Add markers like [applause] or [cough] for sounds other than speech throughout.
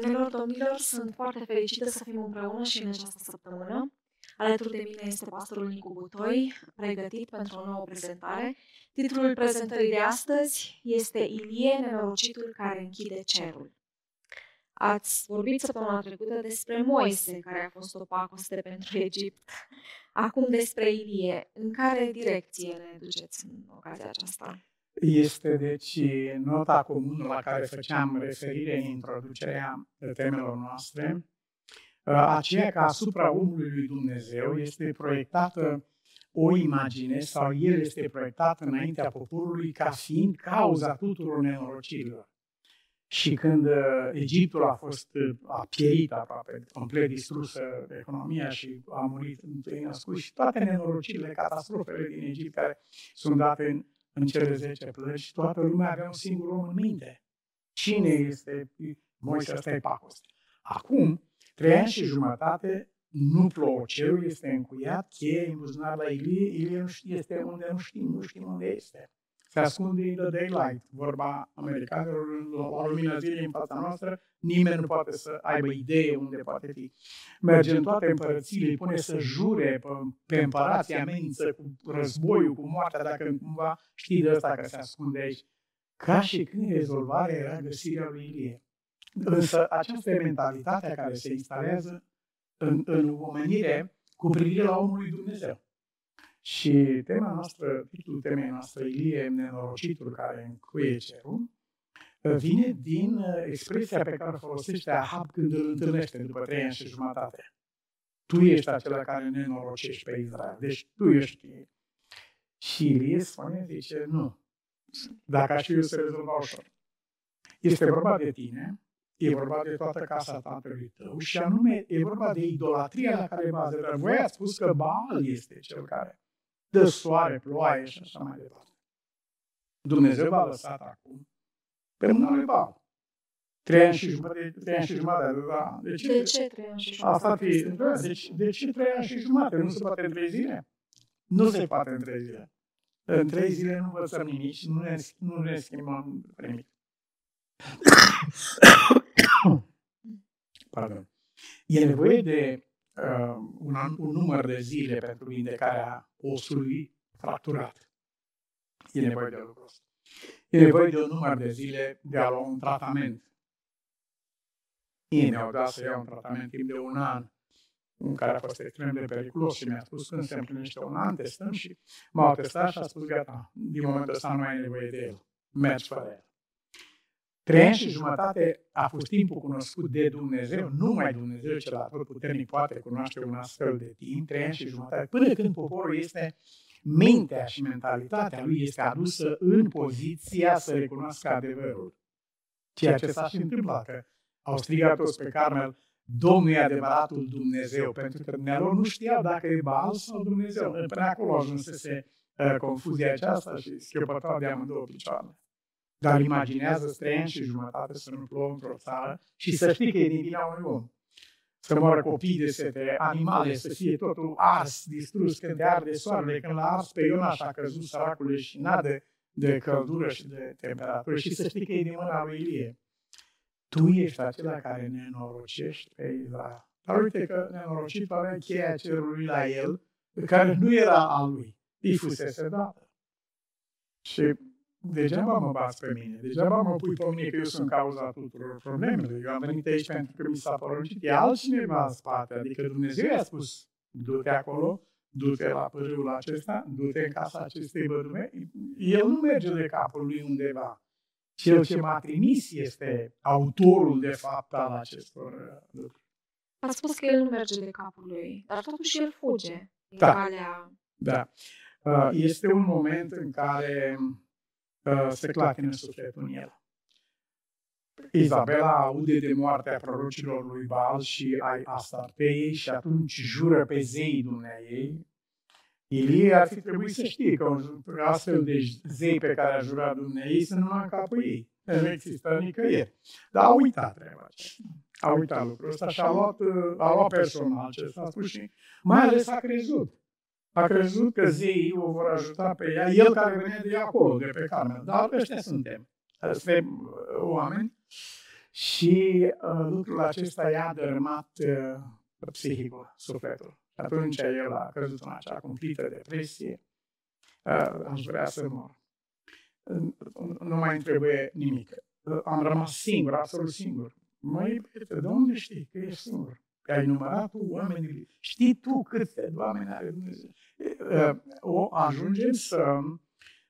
Doamnelor, domnilor, sunt foarte fericită să fim împreună și în această săptămână. Alături de mine este pastorul Nicu Butoi, pregătit pentru o nouă prezentare. Titlul prezentării de astăzi este Ilie, nenorocitul care închide cerul. Ați vorbit săptămâna trecută despre Moise, care a fost o pacoste pentru Egipt. Acum despre Ilie. În care direcție ne duceți în ocazia aceasta? Este, deci, nota comună la care făceam referire în introducerea temelor noastre, aceea că asupra omului lui Dumnezeu este proiectată o imagine sau el este proiectat înaintea poporului ca fiind cauza tuturor nenorocirilor. Și când Egiptul a fost a pierit aproape, complet distrusă economia și a murit întâi născut și toate nenorocirile, catastrofele din Egipt care sunt date în în cele 10 plăci, toată lumea avea un singur om în minte. Cine este Moise? Asta e pacoste. Acum, trei ani și jumătate, nu plouă, cerul este încuiat, cheie în buzunar la Ilie, Ilie nu știe, este unde nu știm, nu știm unde este se ascunde in the daylight, vorba americanilor, la lumina zilei în fața noastră, nimeni nu poate să aibă idee unde poate fi. Merge în toate împărățiile, îi pune să jure pe, pe împărații, amenință cu războiul, cu moartea, dacă cumva știi de ăsta că se ascunde aici. Ca și când rezolvarea era găsirea lui Ilie. Însă aceasta e mentalitatea care se instalează în, în omenire cu privire la omul lui Dumnezeu. Și tema noastră, titlul temei noastre, Ilie, nenorocitul care încuie cerul, vine din uh, expresia pe care o folosește Ahab când îl întâlnește după trei ani și jumătate. Tu ești acela care nenorocești pe Israel. Deci tu ești. Și Ilie spune, zice, nu. Dacă aș fi eu să rezolva ușor. Este vorba de tine, e vorba de toată casa tatălui tău și anume e vorba de idolatria la care bază. Dar voi ați spus că Baal este cel care dă soare, ploaie și așa mai departe. Dumnezeu v-a lăsat acum pe mâna lui Baal. Trei ani și jumătate, trei ani și jumătate. Da. De ce, de ce trei ani și jumătate? Asta fi, da, deci, de ce trei ani și jumătate? Nu se poate în trei zile? Nu se poate în trei zile. În trei zile nu învățăm nimic și nu ne, nu ne schimbăm nimic. [coughs] Pardon. E nevoie de uh, un, un număr de zile pentru vindecarea osului fracturat. E nevoie de lucrul ăsta. E nevoie de un număr de zile de a lua un tratament. Ei mi-au dat să iau un tratament timp de un an, în care a fost extrem de periculos și mi-a spus când se împlinește un an, testăm și m-au testat și a spus gata, din momentul ăsta nu mai ai nevoie de el. Mergi fără el. Trei ani și jumătate a fost timpul cunoscut de Dumnezeu, numai Dumnezeu cel atât puternic poate cunoaște un astfel de timp, trei ani și jumătate, până când poporul este, mintea și mentalitatea lui este adusă în poziția să recunoască adevărul. Ceea ce s-a și întâmplat, că au strigat toți pe Carmel, Domnul e adevăratul Dumnezeu, pentru că dumnealor nu știau dacă e Baal sau Dumnezeu. Până acolo ajunsese uh, confuzia aceasta și schiopătau de amândouă picioarele. Dar imaginează trei ani și jumătate să nu plouă într-o țară și să știi că e din vina unui om. Să moară copii de sete, animale, să fie totul ars, distrus când te arde soarele, când l-a ars pe Ionaș a căzut săracul și n de, de căldură și de temperatură și să știi că e din mâna lui Ilie. Tu ești acela care ne înorocești pe Israel. Dar uite că nenorocit avea cheia cerului la el, care nu era a lui. Îi fusese dată. Și degeaba mă bați pe mine, degeaba mă pui pe mine că eu sunt cauza tuturor problemelor. Eu am venit aici pentru că mi s-a poruncit, e altcineva în spate, adică Dumnezeu i-a spus, du-te acolo, du-te la pârâul acesta, du-te în casa acestei bădume. El nu merge de capul lui undeva. Cel ce m-a trimis este autorul, de fapt, al acestor uh, lucruri. A spus că el nu merge de capul lui, dar totuși el fuge da. calea... Da. Uh, este un moment în care se clatină sufletul în el. Izabela aude de moartea prorocilor lui Baal și ai Astartei și atunci jură pe zeii dumneai. Ilie ar fi trebuit să știe că astfel de zei pe care a jurat dumneai sunt numai în capul ei. Nu există nicăieri. Dar a uitat treaba aceea. A uitat lucrul ăsta și a luat, a luat personal ce s-a spus și mai ales a crezut a crezut că zeii o vor ajuta pe ea, el care venea de acolo, de pe Carmel. Dar ăștia suntem. Suntem uh, oameni. Și uh, lucrul acesta i-a dărâmat uh, psihicul, sufletul. Și atunci el a căzut în acea cumplită depresie. Uh, aș vrea să mor. Nu mai îmi trebuie nimic. Uh, am rămas singur, absolut singur. Măi, de unde știi că ești singur? Că ai numărat tu oamenii. Știi tu câți oameni are Dumnezeu? Uh, o ajungem să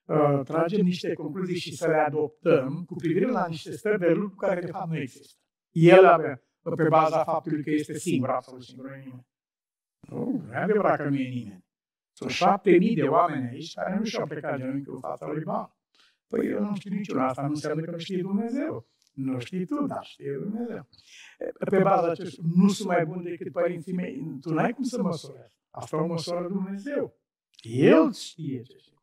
uh, tragem niște concluzii și să le adoptăm cu privire la niște stări de lucru care de fapt nu există. El avea, pe baza faptului că este singur, absolut singur, nu e nimeni. Nu, nu e adevărat că nu e nimeni. Sunt șapte mii de oameni aici care nu și-au plecat genunchiul în fața lui Baal. Păi eu nu știu niciunul, asta nu înseamnă că nu știe Dumnezeu. Nu știi tu, dar știe Dumnezeu. Pe baza acestui, nu sunt mai bun decât părinții mei. Tu n-ai cum să măsori asta. o măsoară Dumnezeu. El știe ce știe.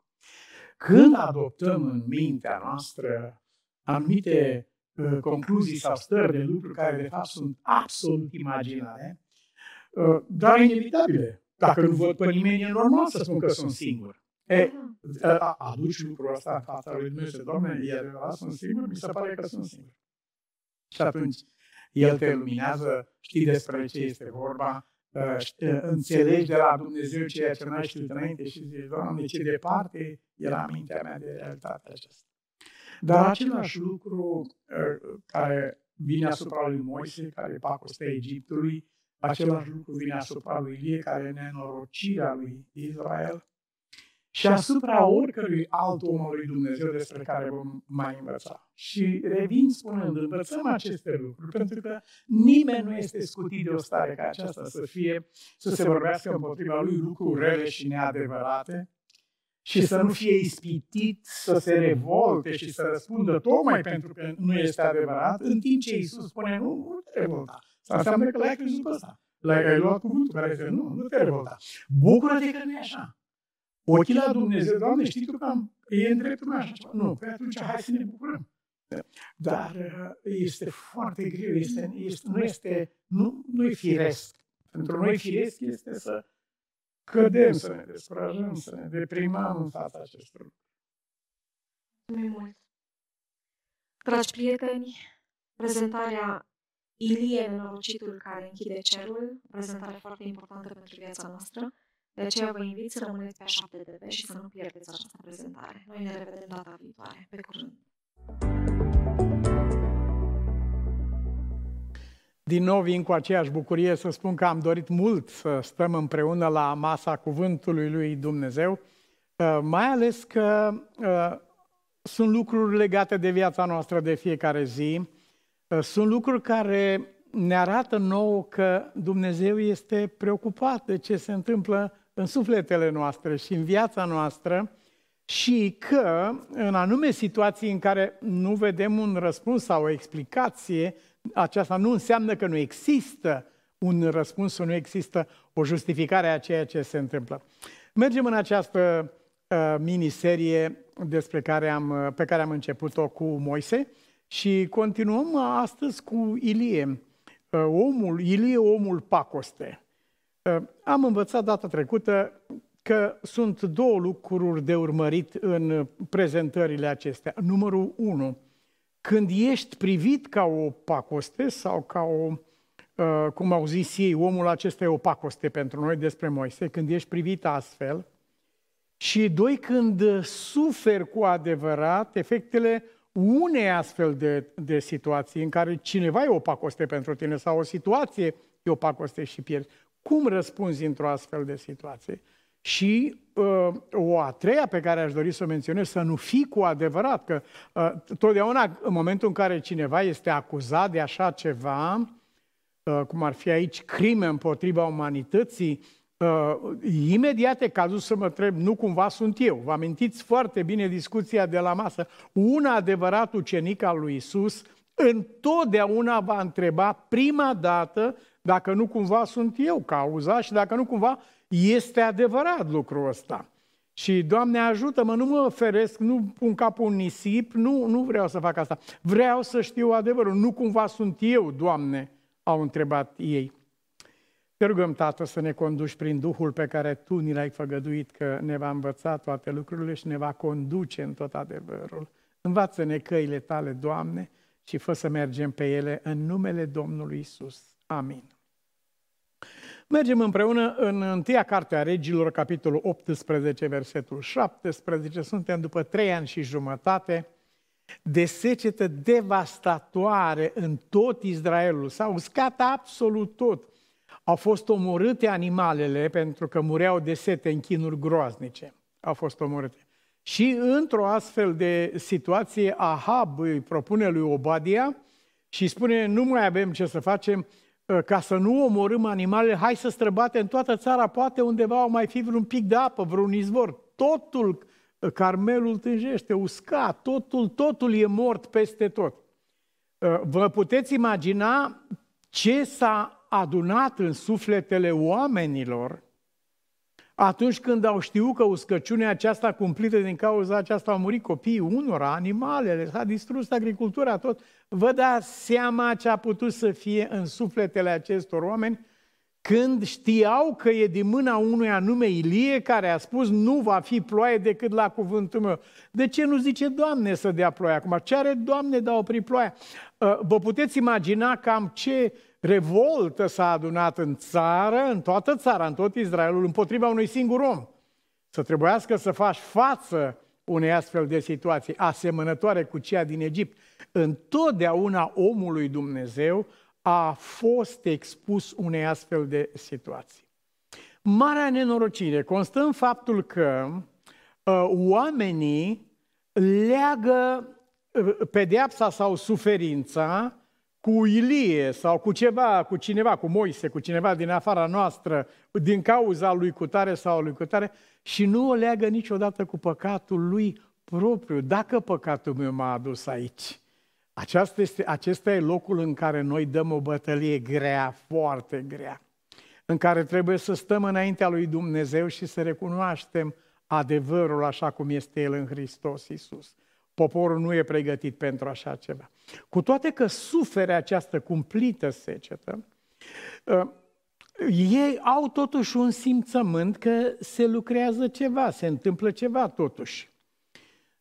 Când adoptăm în mintea noastră anumite uh, concluzii sau stări de lucruri care de fapt sunt absolut imaginare, uh, dar inevitabile. Dacă nu văd pe nimeni, e normal să spun că sunt singur. E, aduci lucrul ăsta în fața lui Dumnezeu, Doamne, e adevărat, sunt singur? Mi se pare că sunt singur. Și atunci, El te luminează, știi despre ce este vorba, înțelegi de la Dumnezeu ceea ce n-ai știut înainte și zici, Doamne, ce departe era mintea mea de realitatea aceasta. Dar același lucru care vine asupra lui Moise, care e pacostea Egiptului, același lucru vine asupra lui Ilie, care e nenorocirea lui Israel, și asupra oricărui alt om al lui Dumnezeu despre care vom mai învăța. Și revin spunând, învățăm aceste lucruri, pentru că nimeni nu este scutit de o stare ca aceasta să fie, să se vorbească împotriva lui lucruri rele și neadevărate, și să nu fie ispitit să se revolte și să răspundă tocmai pentru că nu este adevărat, în timp ce Iisus spune, nu, nu te revolta. Asta înseamnă că l-ai crezut pe ăsta. L-ai luat cuvântul care zice, nu, nu te revolta. Bucură-te că nu e așa ochii la Dumnezeu, Doamne, știi tu că am, e în dreptul meu așa Nu, pe atunci hai să ne bucurăm. Dar uh, este foarte greu, este, este, nu, este, nu, nu e firesc. Pentru noi firesc este să cădem, să ne descurajăm, să ne deprimăm în fața acestor lucruri. Mulțumim mult! Dragi prieteni, prezentarea Ilie, nenorocitul care închide cerul, prezentare foarte importantă pentru viața noastră. De aceea vă invit să rămâneți pe 7TV și să nu pierdeți această prezentare. Noi ne revedem data viitoare. Pe curând! Din nou vin cu aceeași bucurie să spun că am dorit mult să stăm împreună la masa cuvântului lui Dumnezeu, uh, mai ales că uh, sunt lucruri legate de viața noastră de fiecare zi, uh, sunt lucruri care ne arată nouă că Dumnezeu este preocupat de ce se întâmplă în sufletele noastre și în viața noastră și că în anume situații în care nu vedem un răspuns sau o explicație, aceasta nu înseamnă că nu există un răspuns sau nu există o justificare a ceea ce se întâmplă. Mergem în această uh, miniserie despre care am, uh, pe care am început-o cu Moise și continuăm astăzi cu Ilie, uh, omul, Ilie, omul pacoste. Ă, am învățat data trecută că sunt două lucruri de urmărit în prezentările acestea. Numărul unu, când ești privit ca o pacoste sau ca o, ă, cum au zis ei, omul acesta e o pacoste pentru noi despre Moise, când ești privit astfel, și doi, când suferi cu adevărat efectele unei astfel de, de situații în care cineva e o pacoste pentru tine sau o situație e o pacoste și pierzi. Cum răspunzi într-o astfel de situație? Și uh, o a treia pe care aș dori să o menționez, să nu fii cu adevărat, că uh, totdeauna în momentul în care cineva este acuzat de așa ceva, uh, cum ar fi aici crime împotriva umanității, uh, imediat e cazul să mă întreb, nu cumva sunt eu. Vă amintiți foarte bine discuția de la masă. Un adevărat ucenic al lui Isus întotdeauna va întreba prima dată dacă nu cumva sunt eu cauza și dacă nu cumva este adevărat lucrul ăsta. Și, Doamne, ajută-mă, nu mă feresc, nu pun capul în nisip, nu, nu vreau să fac asta. Vreau să știu adevărul, nu cumva sunt eu, Doamne, au întrebat ei. Te rugăm, Tată, să ne conduci prin Duhul pe care Tu ni l-ai făgăduit, că ne va învăța toate lucrurile și ne va conduce în tot adevărul. Învață-ne căile Tale, Doamne, și fă să mergem pe ele în numele Domnului Isus. Amin. Mergem împreună în întâia carte a regilor, capitolul 18, versetul 17. Suntem după trei ani și jumătate de secetă devastatoare în tot Israelul. S-a uscat absolut tot. Au fost omorâte animalele pentru că mureau de sete în chinuri groaznice. Au fost omorâte. Și într-o astfel de situație, Ahab îi propune lui Obadia și spune, nu mai avem ce să facem, ă, ca să nu omorâm animalele, hai să străbate în toată țara, poate undeva o mai fi vreun pic de apă, vreun izvor. Totul, ă, Carmelul tânjește, uscat, totul, totul e mort peste tot. Ă, vă puteți imagina ce s-a adunat în sufletele oamenilor atunci când au știut că uscăciunea aceasta cumplită din cauza aceasta au murit copiii unora, animalele, s-a distrus agricultura, tot, vă dați seama ce a putut să fie în sufletele acestor oameni când știau că e din mâna unui anume Ilie care a spus nu va fi ploaie decât la cuvântul meu. De ce nu zice Doamne să dea ploaie acum? Ce are Doamne de a opri ploaia? Uh, vă puteți imagina cam ce revoltă s-a adunat în țară, în toată țara, în tot Israelul, împotriva unui singur om. Să trebuiască să faci față unei astfel de situații asemănătoare cu cea din Egipt. Întotdeauna omului Dumnezeu a fost expus unei astfel de situații. Marea nenorocire constă în faptul că uh, oamenii leagă uh, pedeapsa sau suferința cu Ilie sau cu ceva, cu cineva, cu Moise, cu cineva din afara noastră, din cauza lui cutare sau lui cutare, și nu o leagă niciodată cu păcatul lui propriu. Dacă păcatul meu m-a adus aici, aceasta este, acesta e locul în care noi dăm o bătălie grea, foarte grea, în care trebuie să stăm înaintea lui Dumnezeu și să recunoaștem adevărul așa cum este El în Hristos Iisus. Poporul nu e pregătit pentru așa ceva. Cu toate că sufere această cumplită secetă, ă, ei au totuși un simțământ că se lucrează ceva, se întâmplă ceva totuși.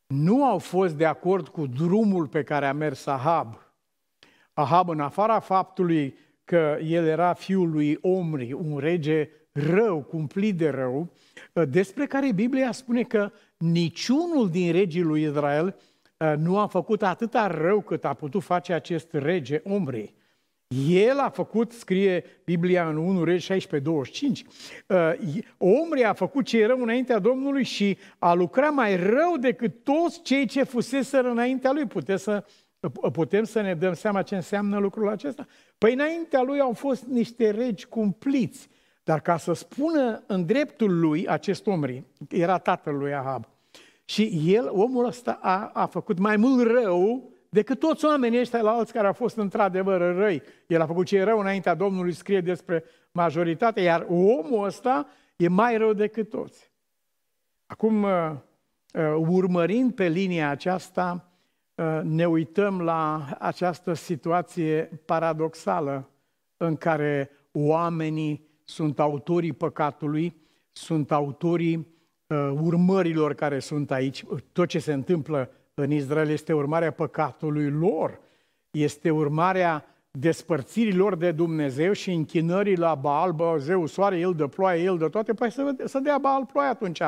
Nu au fost de acord cu drumul pe care a mers Ahab. Ahab, în afara faptului că el era fiul lui Omri, un rege rău, cumplit de rău, despre care Biblia spune că niciunul din regii lui Israel uh, nu a făcut atâta rău cât a putut face acest rege Omri. El a făcut, scrie Biblia în 1 Regi 16, 25, uh, Omri a făcut ce e rău înaintea Domnului și a lucrat mai rău decât toți cei ce fuseseră înaintea lui. Puteți să, putem să ne dăm seama ce înseamnă lucrul acesta? Păi înaintea lui au fost niște regi cumpliți, dar ca să spună în dreptul lui acest Omri, era tatăl lui Ahab, și el, omul ăsta, a, a făcut mai mult rău decât toți oamenii ăștia la alți care au fost într-adevăr răi. El a făcut ce e rău înaintea Domnului, scrie despre majoritate, iar omul ăsta e mai rău decât toți. Acum, uh, uh, urmărind pe linia aceasta, uh, ne uităm la această situație paradoxală în care oamenii sunt autorii păcatului, sunt autorii urmărilor care sunt aici, tot ce se întâmplă în Israel este urmarea păcatului lor, este urmarea despărțirii lor de Dumnezeu și închinării la Baal, bă, zeu, soare, el dă ploaie, el dă toate, păi să, să dea Baal ploaie atunci.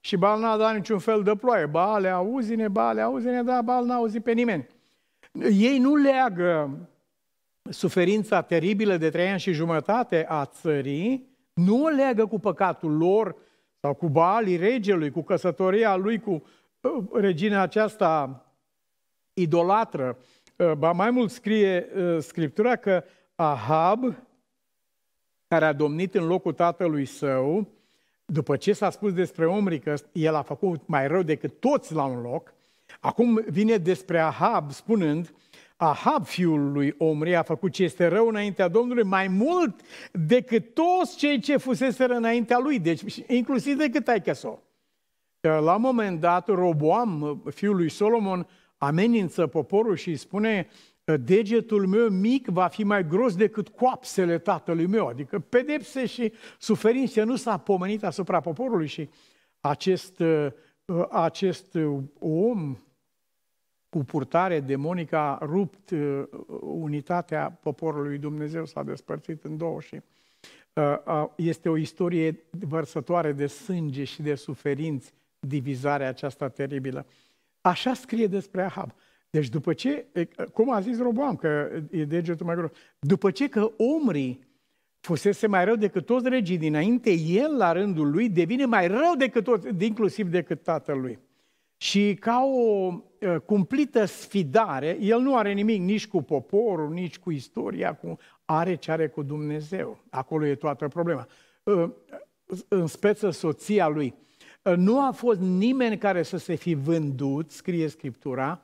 Și Baal n-a dat niciun fel de ploaie. Baale, auzi-ne, Baale, auzi-ne, dar Baal n-a auzit pe nimeni. Ei nu leagă suferința teribilă de trei ani și jumătate a țării, nu o leagă cu păcatul lor sau cu Baalii regelui, cu căsătoria lui, cu regina aceasta idolatră. Uh, ba mai mult scrie uh, Scriptura că Ahab, care a domnit în locul tatălui său, după ce s-a spus despre Omri că el a făcut mai rău decât toți la un loc, acum vine despre Ahab spunând, Ahab, fiul lui Omri, a făcut ce este rău înaintea Domnului mai mult decât toți cei ce fusese înaintea lui, deci inclusiv decât taică la un moment dat, Roboam, fiul lui Solomon, amenință poporul și îi spune degetul meu mic va fi mai gros decât coapsele tatălui meu, adică pedepse și suferințe nu s-a pomenit asupra poporului și acest, acest om cu purtare demonică a rupt uh, unitatea poporului Dumnezeu, s-a despărțit în două și uh, este o istorie vărsătoare de sânge și de suferinți, divizarea aceasta teribilă. Așa scrie despre Ahab. Deci după ce, cum a zis Roboam, că e degetul mai gros, după ce că omrii fusese mai rău decât toți regii dinainte, el la rândul lui devine mai rău decât toți, inclusiv decât tatălui. Și ca o uh, cumplită sfidare, el nu are nimic nici cu poporul, nici cu istoria, cu, are ce are cu Dumnezeu. Acolo e toată problema. Uh, în speță soția lui. Uh, nu a fost nimeni care să se fi vândut, scrie Scriptura,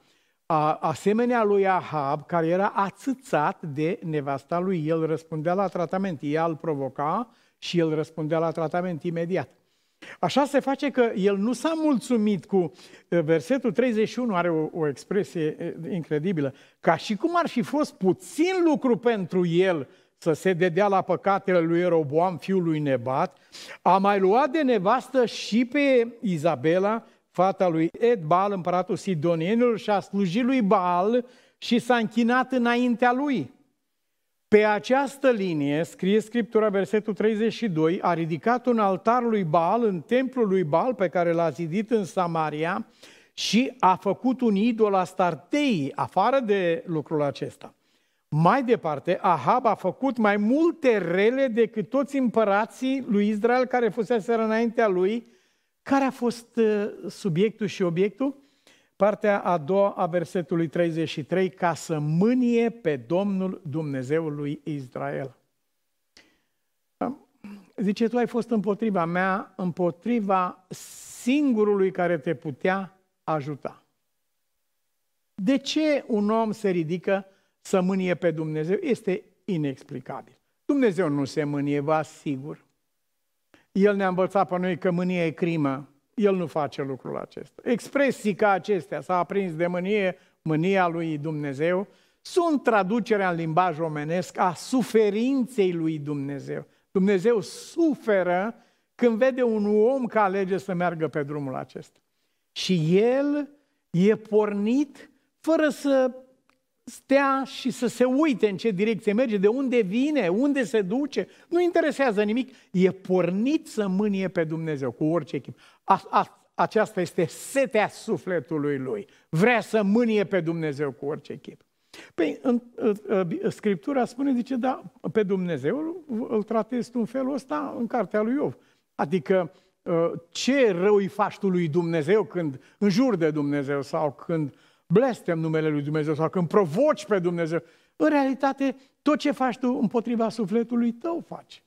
asemenea lui Ahab, care era ațățat de nevasta lui. El răspundea la tratament, ea îl provoca și el răspundea la tratament imediat. Așa se face că el nu s-a mulțumit cu versetul 31, are o, o expresie incredibilă, ca și cum ar fi fost puțin lucru pentru el să se dedea la păcatele lui Eroboam, fiul lui Nebat, a mai luat de nevastă și pe Izabela, fata lui Ed Baal, împăratul Sidonienilor, și a slujit lui Baal și s-a închinat înaintea lui. Pe această linie, scrie Scriptura, versetul 32, a ridicat un altar lui Baal în templul lui Baal pe care l-a zidit în Samaria și a făcut un idol a startei, afară de lucrul acesta. Mai departe, Ahab a făcut mai multe rele decât toți împărații lui Israel care fusese înaintea lui. Care a fost uh, subiectul și obiectul? Partea a doua a versetului 33, ca să mânie pe Domnul Dumnezeului Israel. Zice, tu ai fost împotriva mea, împotriva singurului care te putea ajuta. De ce un om se ridică să mânie pe Dumnezeu? Este inexplicabil. Dumnezeu nu se mânie, vă asigur. El ne-a învățat pe noi că mânia e crimă, el nu face lucrul acesta. Expresii ca acestea, s-a aprins de mânie, mânia lui Dumnezeu, sunt traducerea în limbaj omenesc a suferinței lui Dumnezeu. Dumnezeu suferă când vede un om că alege să meargă pe drumul acesta. Și el e pornit fără să stea și să se uite în ce direcție merge, de unde vine, unde se duce. Nu interesează nimic. E pornit să mânie pe Dumnezeu cu orice echip. A, a, aceasta este setea sufletului lui. Vrea să mânie pe Dumnezeu cu orice chip. Păi, în, în, în, Scriptura spune, zice, da, pe Dumnezeu îl tratezi tu în felul ăsta în cartea lui Iov. Adică, ă, ce rău îi faci tu lui Dumnezeu când înjuri de Dumnezeu sau când blestem numele lui Dumnezeu sau când provoci pe Dumnezeu. În realitate, tot ce faci tu împotriva sufletului tău faci.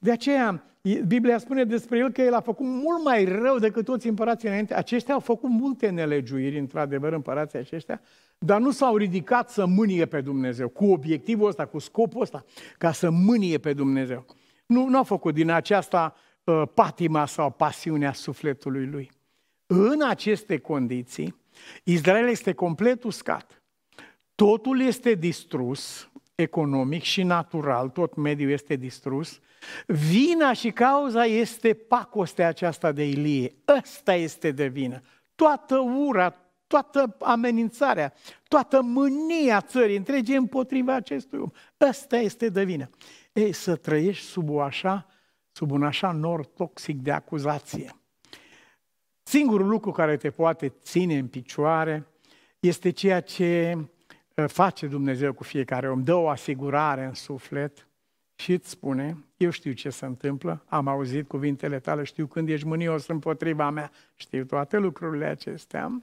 De aceea, Biblia spune despre el că el a făcut mult mai rău decât toți împărații înainte. Aceștia au făcut multe nelegiuiri, într-adevăr, împărații aceștia, dar nu s-au ridicat să mânie pe Dumnezeu, cu obiectivul ăsta, cu scopul ăsta, ca să mânie pe Dumnezeu. Nu, nu au făcut din aceasta uh, patima sau pasiunea sufletului lui. În aceste condiții, Israel este complet uscat. Totul este distrus, economic și natural, tot mediul este distrus. Vina și cauza este pacostea aceasta de Ilie. Ăsta este de vină. Toată ura, toată amenințarea, toată mânia țării întregi împotriva acestui om. Ăsta este de vină. Ei, să trăiești sub, o așa, sub un așa nor toxic de acuzație. Singurul lucru care te poate ține în picioare este ceea ce uh, face Dumnezeu cu fiecare om. Dă o asigurare în suflet și îți spune, eu știu ce se întâmplă, am auzit cuvintele tale, știu când ești mânios împotriva mea, știu toate lucrurile acestea.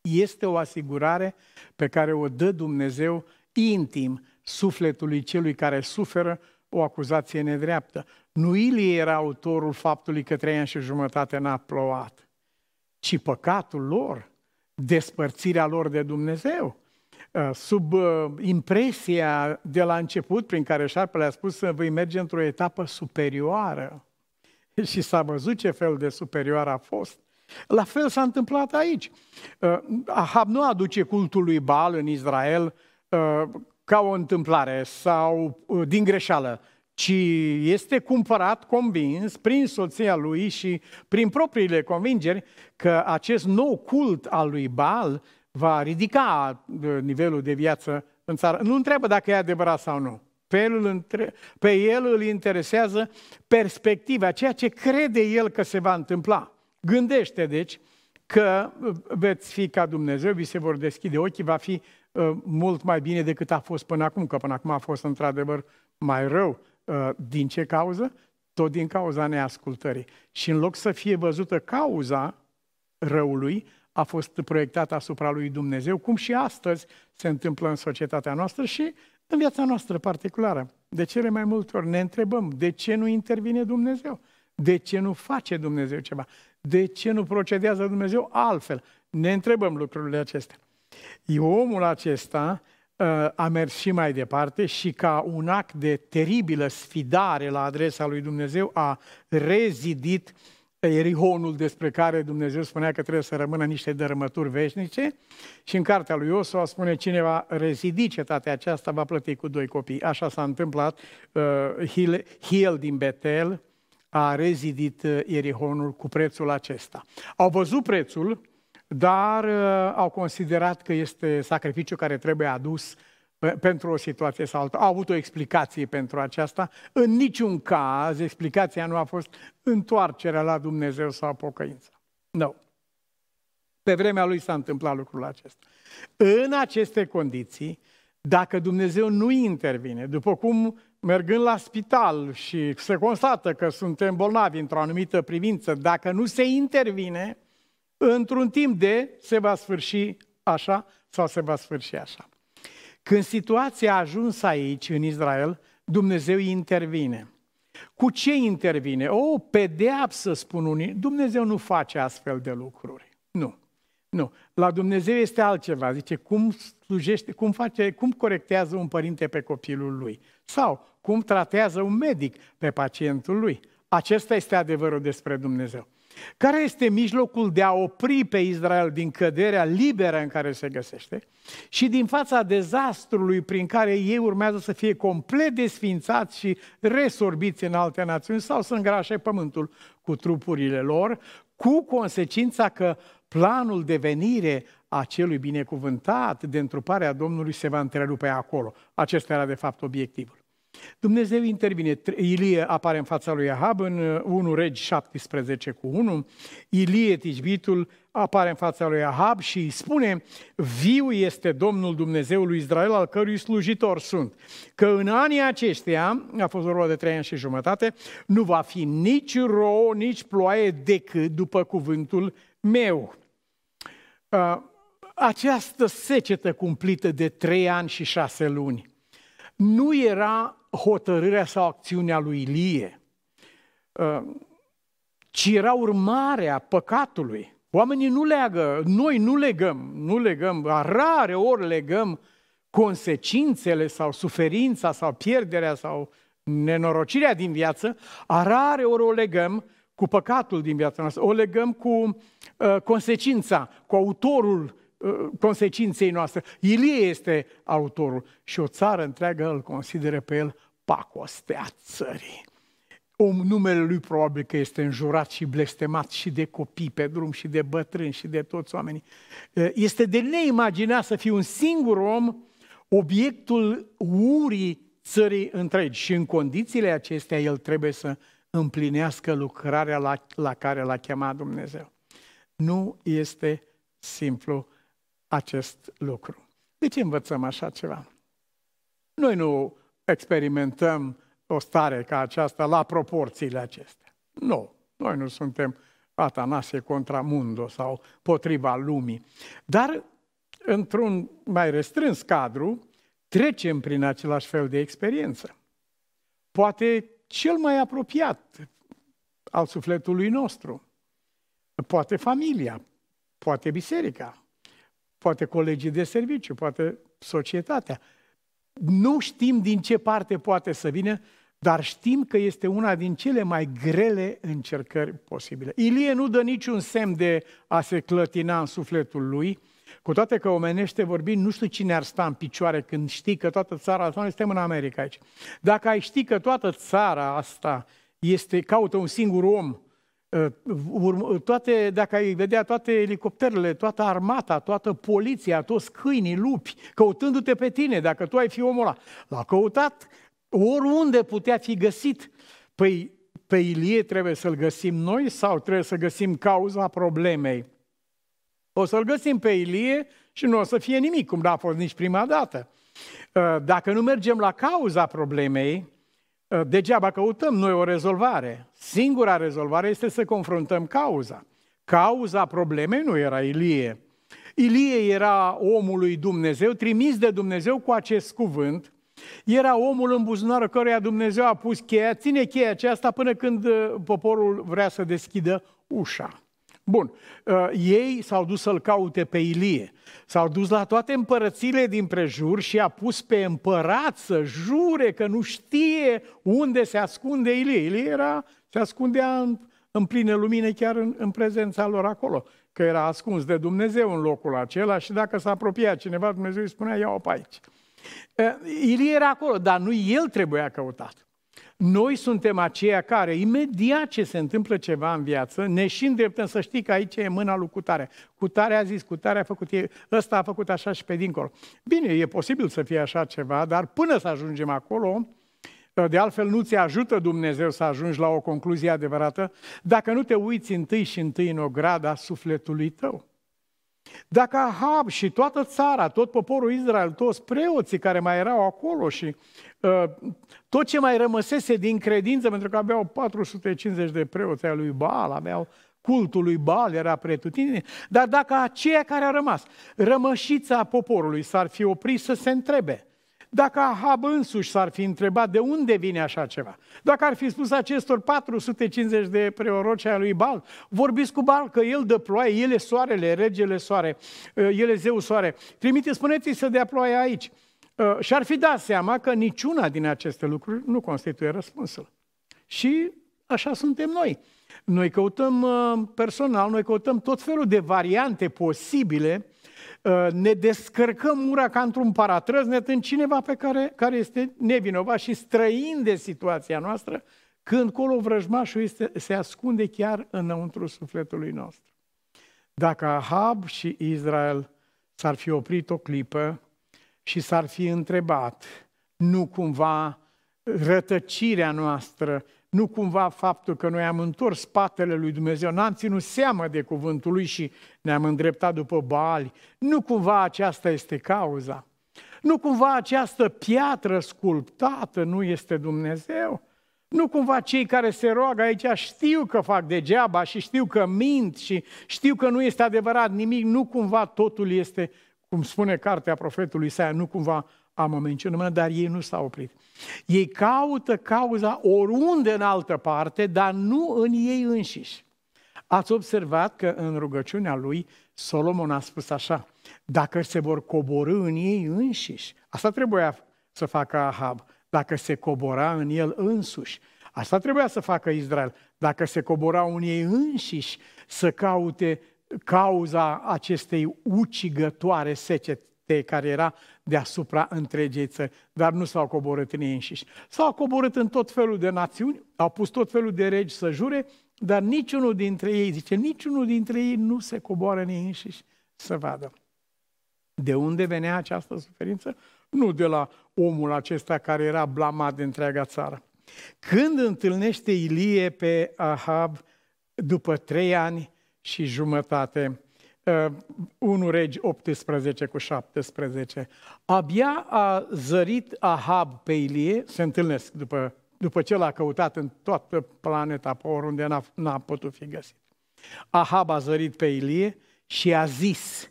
Este o asigurare pe care o dă Dumnezeu intim sufletului celui care suferă o acuzație nedreaptă. Nu Ilie era autorul faptului că trei ani și jumătate n-a plouat, ci păcatul lor, despărțirea lor de Dumnezeu. Uh, sub uh, impresia de la început prin care șarpele a spus să vei merge într-o etapă superioară [laughs] și s-a văzut ce fel de superioară a fost. La fel s-a întâmplat aici. Uh, Ahab nu aduce cultul lui Baal în Israel ca o întâmplare sau din greșeală, ci este cumpărat, convins, prin soția lui și prin propriile convingeri că acest nou cult al lui Baal va ridica nivelul de viață în țară. Nu întreabă dacă e adevărat sau nu. Pe el, îl între... pe el îl interesează perspectiva, ceea ce crede el că se va întâmpla. Gândește, deci, că veți fi ca Dumnezeu, vi se vor deschide ochii, va fi uh, mult mai bine decât a fost până acum, că până acum a fost într-adevăr mai rău. Uh, din ce cauză? Tot din cauza neascultării. Și în loc să fie văzută cauza răului, a fost proiectată asupra lui Dumnezeu, cum și astăzi se întâmplă în societatea noastră și în viața noastră particulară. De cele mai multe ori ne întrebăm de ce nu intervine Dumnezeu, de ce nu face Dumnezeu ceva, de ce nu procedează Dumnezeu altfel. Ne întrebăm lucrurile acestea. Omul acesta uh, a mers și mai departe și ca un act de teribilă sfidare la adresa lui Dumnezeu a rezidit Erihonul despre care Dumnezeu spunea că trebuie să rămână niște dărâmături veșnice și în cartea lui Iosua spune cine va rezidi cetatea aceasta va plăti cu doi copii. Așa s-a întâmplat. Uh, Hiel din Betel a rezidit Erihonul uh, cu prețul acesta. Au văzut prețul, dar uh, au considerat că este sacrificiu care trebuie adus pentru o situație sau alta. Au avut o explicație pentru aceasta. În niciun caz, explicația nu a fost întoarcerea la Dumnezeu sau pocăința. Nu. No. Pe vremea lui s-a întâmplat lucrul acesta. În aceste condiții, dacă Dumnezeu nu intervine, după cum mergând la spital și se constată că suntem bolnavi într-o anumită privință, dacă nu se intervine, într-un timp de se va sfârși așa sau se va sfârși așa. Când situația a ajuns aici, în Israel, Dumnezeu intervine. Cu ce intervine? O pedeapsă, spun unii. Dumnezeu nu face astfel de lucruri. Nu. Nu. La Dumnezeu este altceva. Zice, cum slujește, cum face, cum corectează un părinte pe copilul lui. Sau cum tratează un medic pe pacientul lui. Acesta este adevărul despre Dumnezeu. Care este mijlocul de a opri pe Israel din căderea liberă în care se găsește și din fața dezastrului prin care ei urmează să fie complet desfințați și resorbiți în alte națiuni sau să îngrașe pământul cu trupurile lor, cu consecința că planul de venire a celui binecuvântat de întruparea Domnului se va întrerupe acolo. Acesta era de fapt obiectivul. Dumnezeu intervine. Ilie apare în fața lui Ahab în 1 uh, Regi 17 cu 1. Ilie, Tijbitul, apare în fața lui Ahab și îi spune Viu este Domnul Dumnezeul lui Israel, al cărui slujitor sunt. Că în anii aceștia, a fost vorba de trei ani și jumătate, nu va fi nici rouă, nici ploaie decât după cuvântul meu. Uh, această secetă cumplită de trei ani și șase luni nu era hotărârea sau acțiunea lui Ilie, uh, ci era urmarea păcatului. Oamenii nu leagă, noi nu legăm, nu legăm, rare ori legăm consecințele sau suferința sau pierderea sau nenorocirea din viață, a rare ori o legăm cu păcatul din viața noastră, o legăm cu uh, consecința, cu autorul Uh, consecinței noastre. Ilie este autorul și o țară întreagă îl consideră pe el pacostea țării. Om, numele lui probabil că este înjurat și blestemat și de copii pe drum și de bătrâni și de toți oamenii. Uh, este de neimaginat să fie un singur om obiectul urii țării întregi și în condițiile acestea el trebuie să împlinească lucrarea la, la care l-a chemat Dumnezeu. Nu este simplu acest lucru. De ce învățăm așa ceva? Noi nu experimentăm o stare ca aceasta la proporțiile acestea. Nu, noi nu suntem Atanasie contra mundo sau potriva lumii. Dar, într-un mai restrâns cadru, trecem prin același fel de experiență. Poate cel mai apropiat al sufletului nostru, poate familia, poate biserica, poate colegii de serviciu, poate societatea. Nu știm din ce parte poate să vină, dar știm că este una din cele mai grele încercări posibile. Ilie nu dă niciun semn de a se clătina în sufletul lui, cu toate că omenește vorbind, nu știu cine ar sta în picioare când știi că toată țara asta, noi suntem în America aici, dacă ai ști că toată țara asta este, caută un singur om uh, toate, dacă ai vedea toate elicopterele, toată armata, toată poliția, toți câinii, lupi, căutându-te pe tine, dacă tu ai fi omul ăla. L-a căutat oriunde putea fi găsit. Păi pe Ilie trebuie să-l găsim noi sau trebuie să găsim cauza problemei? O să-l găsim pe Ilie și nu o să fie nimic, cum n-a fost nici prima dată. Uh, dacă nu mergem la cauza problemei, uh, degeaba căutăm noi o rezolvare. Singura rezolvare este să confruntăm cauza. Cauza problemei nu era Ilie. Ilie era omul lui Dumnezeu, trimis de Dumnezeu cu acest cuvânt. Era omul în buzunarul căruia Dumnezeu a pus cheia, ține cheia aceasta până când uh, poporul vrea să deschidă ușa. Bun, uh, ei s-au dus să-l caute pe Ilie. S-au dus la toate împărățile din prejur și a pus pe împărat să jure că nu știe unde se ascunde Ilie. Ilie era, se ascundea în, în plină lumină chiar în, în prezența lor acolo, că era ascuns de Dumnezeu în locul acela și dacă s-a apropiat cineva, Dumnezeu îi spunea, ia-o pe aici. Uh, Ilie era acolo, dar nu el trebuia căutat. Noi suntem aceia care, imediat ce se întâmplă ceva în viață, ne și îndreptăm să știi că aici e mâna lui cutare. Cutare a zis, cutare a făcut, ăsta a făcut așa și pe dincolo. Bine, e posibil să fie așa ceva, dar până să ajungem acolo, de altfel nu ți ajută Dumnezeu să ajungi la o concluzie adevărată dacă nu te uiți întâi și întâi în ograda sufletului tău. Dacă Ahab și toată țara, tot poporul Israel, toți preoții care mai erau acolo și uh, tot ce mai rămăsese din credință, pentru că aveau 450 de preoți ai lui Baal, aveau cultul lui Baal, era pretutine, dar dacă aceia care au rămas, rămășița poporului s-ar fi oprit să se întrebe, dacă Ahab însuși s-ar fi întrebat de unde vine așa ceva, dacă ar fi spus acestor 450 de preoroci ai lui Bal, vorbiți cu Bal că el dă ploaie, el e soarele, regele soare, uh, el e zeu soare, trimite, spuneți-i să dea ploaie aici. Uh, și-ar fi dat seama că niciuna din aceste lucruri nu constituie răspunsul. Și așa suntem noi. Noi căutăm uh, personal, noi căutăm tot felul de variante posibile Uh, ne descărcăm ura ca într-un paratrăznet în cineva pe care, care este nevinovat și străin de situația noastră, când colo vrăjmașul este, se ascunde chiar înăuntru sufletului nostru. Dacă Ahab și Israel s-ar fi oprit o clipă și s-ar fi întrebat, nu cumva rătăcirea noastră nu cumva faptul că noi am întors spatele lui Dumnezeu, n-am ținut seamă de cuvântul lui și ne-am îndreptat după Baali. Nu cumva aceasta este cauza. Nu cumva această piatră sculptată nu este Dumnezeu. Nu cumva cei care se roagă aici știu că fac degeaba și știu că mint și știu că nu este adevărat nimic. Nu cumva totul este, cum spune cartea profetului Isaia, nu cumva am o mențiune dar ei nu s-au oprit. Ei caută cauza oriunde în altă parte, dar nu în ei înșiși. Ați observat că în rugăciunea lui Solomon a spus așa, dacă se vor coborâ în ei înșiși, asta trebuia să facă Ahab, dacă se cobora în el însuși. Asta trebuia să facă Israel, dacă se coborau în ei înșiși să caute cauza acestei ucigătoare secete care era deasupra întregei țări, dar nu s-au coborât în ei înșiși. S-au coborât în tot felul de națiuni, au pus tot felul de regi să jure, dar niciunul dintre ei, zice, niciunul dintre ei nu se coboară în ei înșiși să vadă. De unde venea această suferință? Nu de la omul acesta care era blamat de întreaga țară. Când întâlnește Ilie pe Ahab după trei ani și jumătate, 1 uh, Regi 18 cu 17. Abia a zărit Ahab pe Ilie, se întâlnesc după, după ce l-a căutat în toată planeta pe oriunde n-a, n-a putut fi găsit. Ahab a zărit pe Ilie și a zis,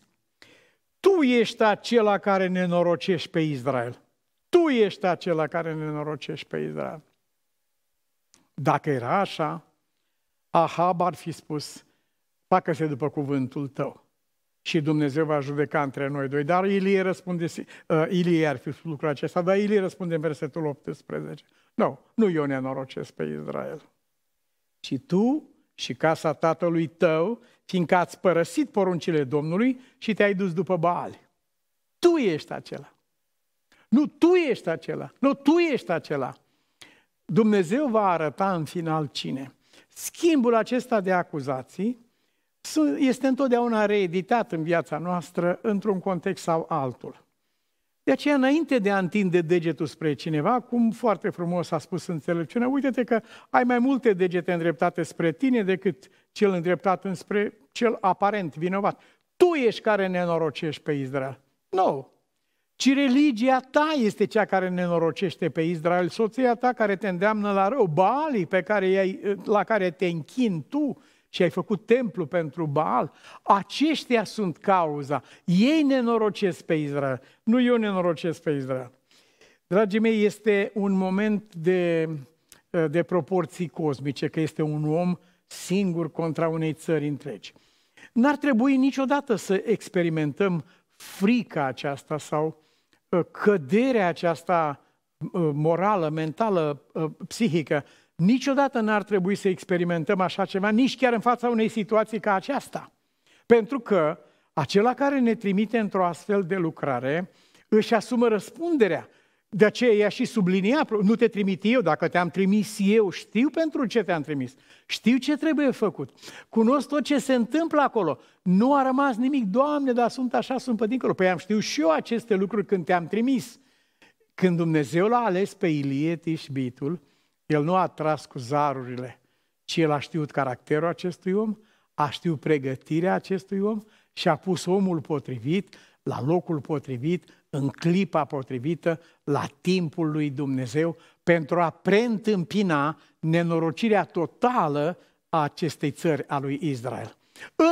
tu ești acela care ne norocești pe Israel. Tu ești acela care ne norocești pe Israel. Dacă era așa, Ahab ar fi spus, facă-se după cuvântul tău. Și Dumnezeu va judeca între noi doi. Dar Ilie răspunde, uh, Ilie ar fi lucrul acesta, dar Ilie răspunde în versetul 18. Nu, nu eu nenorocesc pe Israel. Și tu și casa tatălui tău, fiindcă ați părăsit poruncile Domnului și te-ai dus după Baali. Tu ești acela. Nu, tu ești acela. Nu, tu ești acela. Dumnezeu va arăta în final cine. Schimbul acesta de acuzații este întotdeauna reeditat în viața noastră într-un context sau altul. De aceea, înainte de a întinde degetul spre cineva, cum foarte frumos a spus înțelepciunea, uite-te că ai mai multe degete îndreptate spre tine decât cel îndreptat înspre cel aparent vinovat. Tu ești care nenorocești pe Israel. Nu. Ci religia ta este cea care nenorocește pe Israel, soția ta care te îndeamnă la rău, Baalii pe care la care te închin tu, și ai făcut templu pentru Baal, aceștia sunt cauza. Ei nenorocesc pe Israel, nu eu nenorocesc pe Israel. Dragii mei, este un moment de, de proporții cosmice, că este un om singur contra unei țări întregi. N-ar trebui niciodată să experimentăm frica aceasta sau ă, căderea aceasta ă, morală, mentală, ă, psihică Niciodată n-ar trebui să experimentăm așa ceva, nici chiar în fața unei situații ca aceasta. Pentru că acela care ne trimite într-o astfel de lucrare își asumă răspunderea. De aceea ea și sublinia, nu te trimit eu, dacă te-am trimis eu, știu pentru ce te-am trimis. Știu ce trebuie făcut. Cunosc tot ce se întâmplă acolo. Nu a rămas nimic, Doamne, dar sunt așa, sunt pe dincolo. Păi am știu și eu aceste lucruri când te-am trimis. Când Dumnezeu l-a ales pe Ilie Tișbitul, el nu a tras cu zarurile, ci el a știut caracterul acestui om, a știut pregătirea acestui om și a pus omul potrivit la locul potrivit, în clipa potrivită, la timpul lui Dumnezeu, pentru a preîntâmpina nenorocirea totală a acestei țări a lui Israel.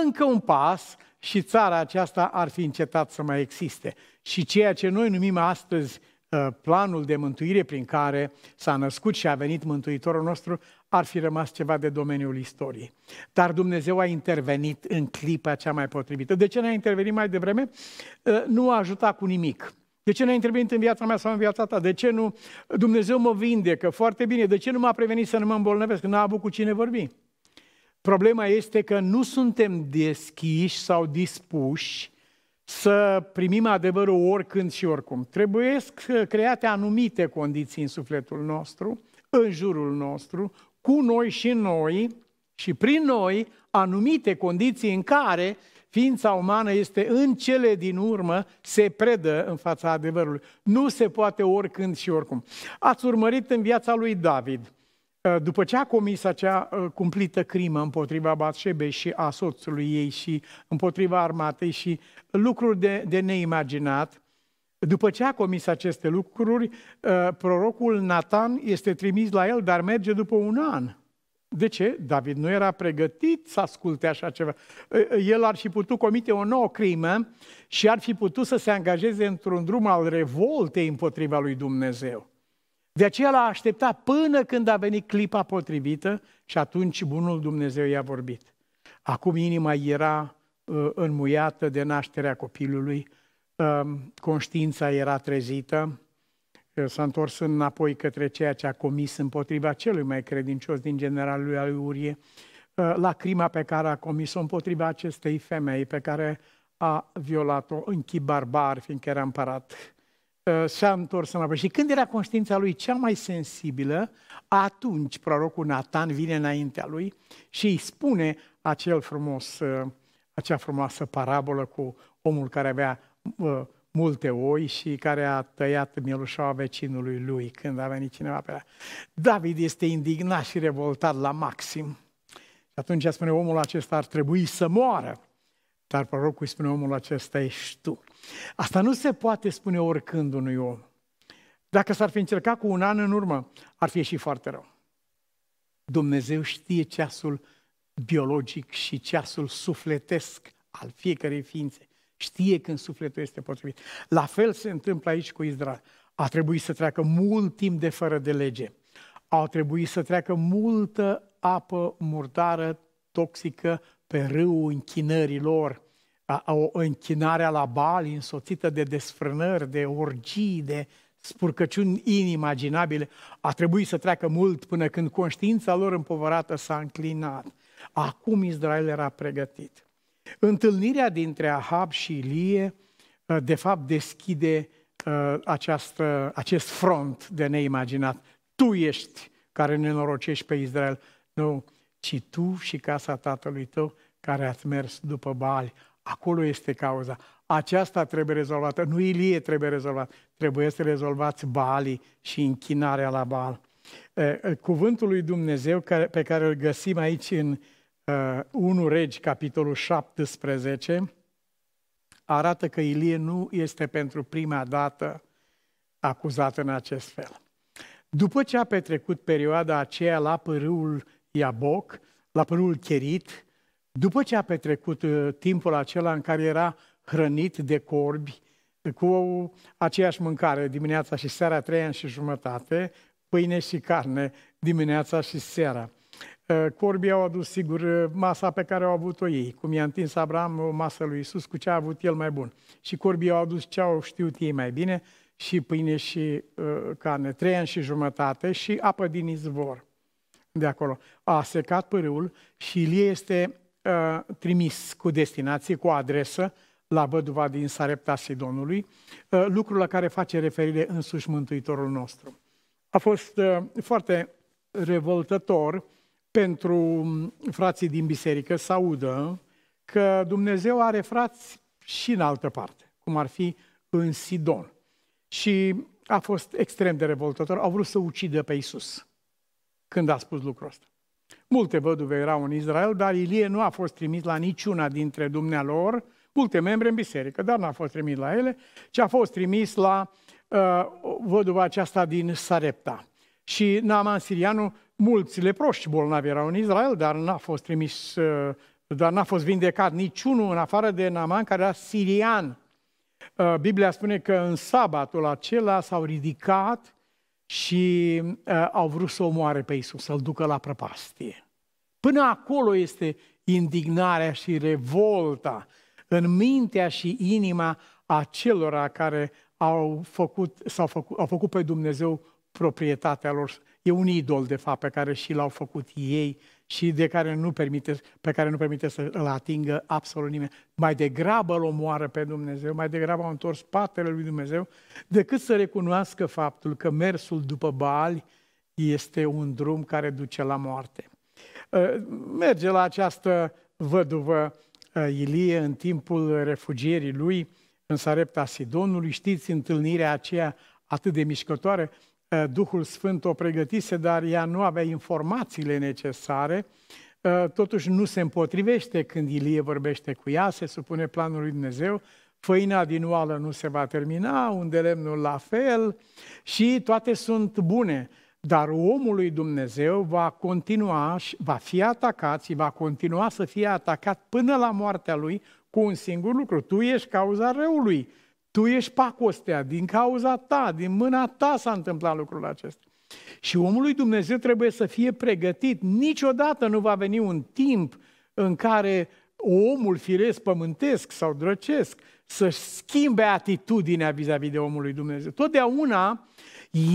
Încă un pas și țara aceasta ar fi încetat să mai existe. Și ceea ce noi numim astăzi Uh, planul de mântuire prin care s-a născut și a venit Mântuitorul nostru, ar fi rămas ceva de domeniul istoriei. Dar Dumnezeu a intervenit în clipa cea mai potrivită. De ce n-a intervenit mai devreme? Uh, nu a ajutat cu nimic. De ce n-a intervenit în viața mea sau în viața ta? De ce nu? Dumnezeu mă vindecă foarte bine. De ce nu m-a prevenit să nu mă îmbolnăvesc? Că n-a avut cu cine vorbi. Problema este că nu suntem deschiși sau dispuși să primim adevărul oricând și oricum. Trebuie create anumite condiții în sufletul nostru, în jurul nostru, cu noi și noi și prin noi anumite condiții în care ființa umană este în cele din urmă, se predă în fața adevărului. Nu se poate oricând și oricum. Ați urmărit în viața lui David Uh, după ce a comis acea uh, cumplită crimă împotriva Batșebei și a soțului ei și împotriva armatei și lucruri de, de neimaginat, după ce a comis aceste lucruri, uh, prorocul Nathan este trimis la el, dar merge după un an. De ce? David nu era pregătit să asculte așa ceva. El ar fi putut comite o nouă crimă și ar fi putut să se angajeze într-un drum al revoltei împotriva lui Dumnezeu. De aceea l-a așteptat până când a venit clipa potrivită și atunci bunul Dumnezeu i-a vorbit. Acum inima era uh, înmuiată de nașterea copilului, uh, conștiința era trezită, uh, s-a întors înapoi către ceea ce a comis împotriva celui mai credincios din generalul lui al Urie, uh, la crima pe care a comis-o împotriva acestei femei pe care a violat-o în chip barbar, fiindcă era împărat s-a întors înapoi. Și când era conștiința lui cea mai sensibilă, atunci prorocul Nathan vine înaintea lui și îi spune acel frumos, uh, acea frumoasă parabolă cu omul care avea uh, multe oi și care a tăiat mielușaua vecinului lui când a venit cineva pe ea. David este indignat și revoltat la maxim. Și atunci spune, omul acesta ar trebui să moară. Dar prorocul îi spune, omul acesta ești tu. Asta nu se poate spune oricând unui om. Dacă s-ar fi încercat cu un an în urmă, ar fi și foarte rău. Dumnezeu știe ceasul biologic și ceasul sufletesc al fiecărei ființe. Știe când sufletul este potrivit. La fel se întâmplă aici cu Israel. A trebuit să treacă mult timp de fără de lege. Au trebuit să treacă multă apă murdară, toxică, pe râul închinării lor, o închinare la bali însoțită de desfrânări, de orgii, de spurcăciuni inimaginabile, a trebuit să treacă mult până când conștiința lor împovărată s-a înclinat. Acum Israel era pregătit. Întâlnirea dintre Ahab și Ilie, ă, de fapt, deschide ă, această, acest front de neimaginat. Tu ești care nenorocești pe Israel. Nu, ci tu și casa tatălui tău care ați mers după Baali. Acolo este cauza. Aceasta trebuie rezolvată. Nu Ilie trebuie rezolvat. Trebuie să rezolvați Baali și închinarea la Baal. Cuvântul lui Dumnezeu pe care îl găsim aici în 1 Regi, capitolul 17, arată că Ilie nu este pentru prima dată acuzat în acest fel. După ce a petrecut perioada aceea la părâul Iaboc, la părâul Cherit, după ce a petrecut uh, timpul acela în care era hrănit de corbi, cu aceeași mâncare dimineața și seara, trei ani și jumătate, pâine și carne dimineața și seara. Uh, corbii au adus, sigur, uh, masa pe care au avut-o ei. Cum i-a întins Abraham o masă lui Isus cu ce a avut el mai bun. Și corbii au adus ce au știut ei mai bine, și pâine și uh, carne. Trei ani și jumătate și apă din izvor de acolo. A secat pârâul și Ilie este uh, trimis cu destinație, cu adresă, la văduva din Sarepta Sidonului, uh, lucru la care face referire însuși Mântuitorul nostru. A fost uh, foarte revoltător pentru um, frații din biserică să audă că Dumnezeu are frați și în altă parte, cum ar fi în Sidon. Și a fost extrem de revoltător. Au vrut să ucidă pe Isus când a spus lucrul ăsta. Multe văduve erau în Israel, dar Ilie nu a fost trimis la niciuna dintre dumnealor, multe membre în biserică, dar n-a fost trimis la ele, ci a fost trimis la uh, văduva aceasta din Sarepta. Și Naaman Sirianu, mulți leproși bolnavi erau în Israel, dar n-a fost trimis, uh, dar n-a fost vindecat niciunul în afară de Naaman, care era sirian. Uh, Biblia spune că în sabatul acela s-au ridicat și uh, au vrut să omoare pe Isus, să-l ducă la prăpastie. Până acolo este indignarea și revolta în mintea și inima acelora care au făcut, s-au făcut, au făcut pe Dumnezeu proprietatea lor. E un idol, de fapt, pe care și l-au făcut ei și de care nu permite, pe care nu permite să îl atingă absolut nimeni. Mai degrabă îl omoară pe Dumnezeu, mai degrabă au întors spatele lui Dumnezeu, decât să recunoască faptul că mersul după Baali este un drum care duce la moarte. Uh, merge la această văduvă uh, Ilie în timpul refugierii lui în Sarepta Sidonului. Știți întâlnirea aceea atât de mișcătoare Eh, Duhul Sfânt o pregătise, dar ea nu avea informațiile necesare, eh, totuși nu se împotrivește când Ilie vorbește cu ea, se supune planul lui Dumnezeu, făina din oală nu se va termina, un de lemnul la fel și toate sunt bune. Dar omul lui Dumnezeu va continua, va fi atacat și va continua să fie atacat până la moartea lui cu un singur lucru. Tu ești cauza răului. Tu ești pacostea, din cauza ta, din mâna ta s-a întâmplat lucrul acesta. Și omul lui Dumnezeu trebuie să fie pregătit. Niciodată nu va veni un timp în care omul firesc pământesc sau drăcesc să schimbe atitudinea vis-a-vis de omul lui Dumnezeu. Totdeauna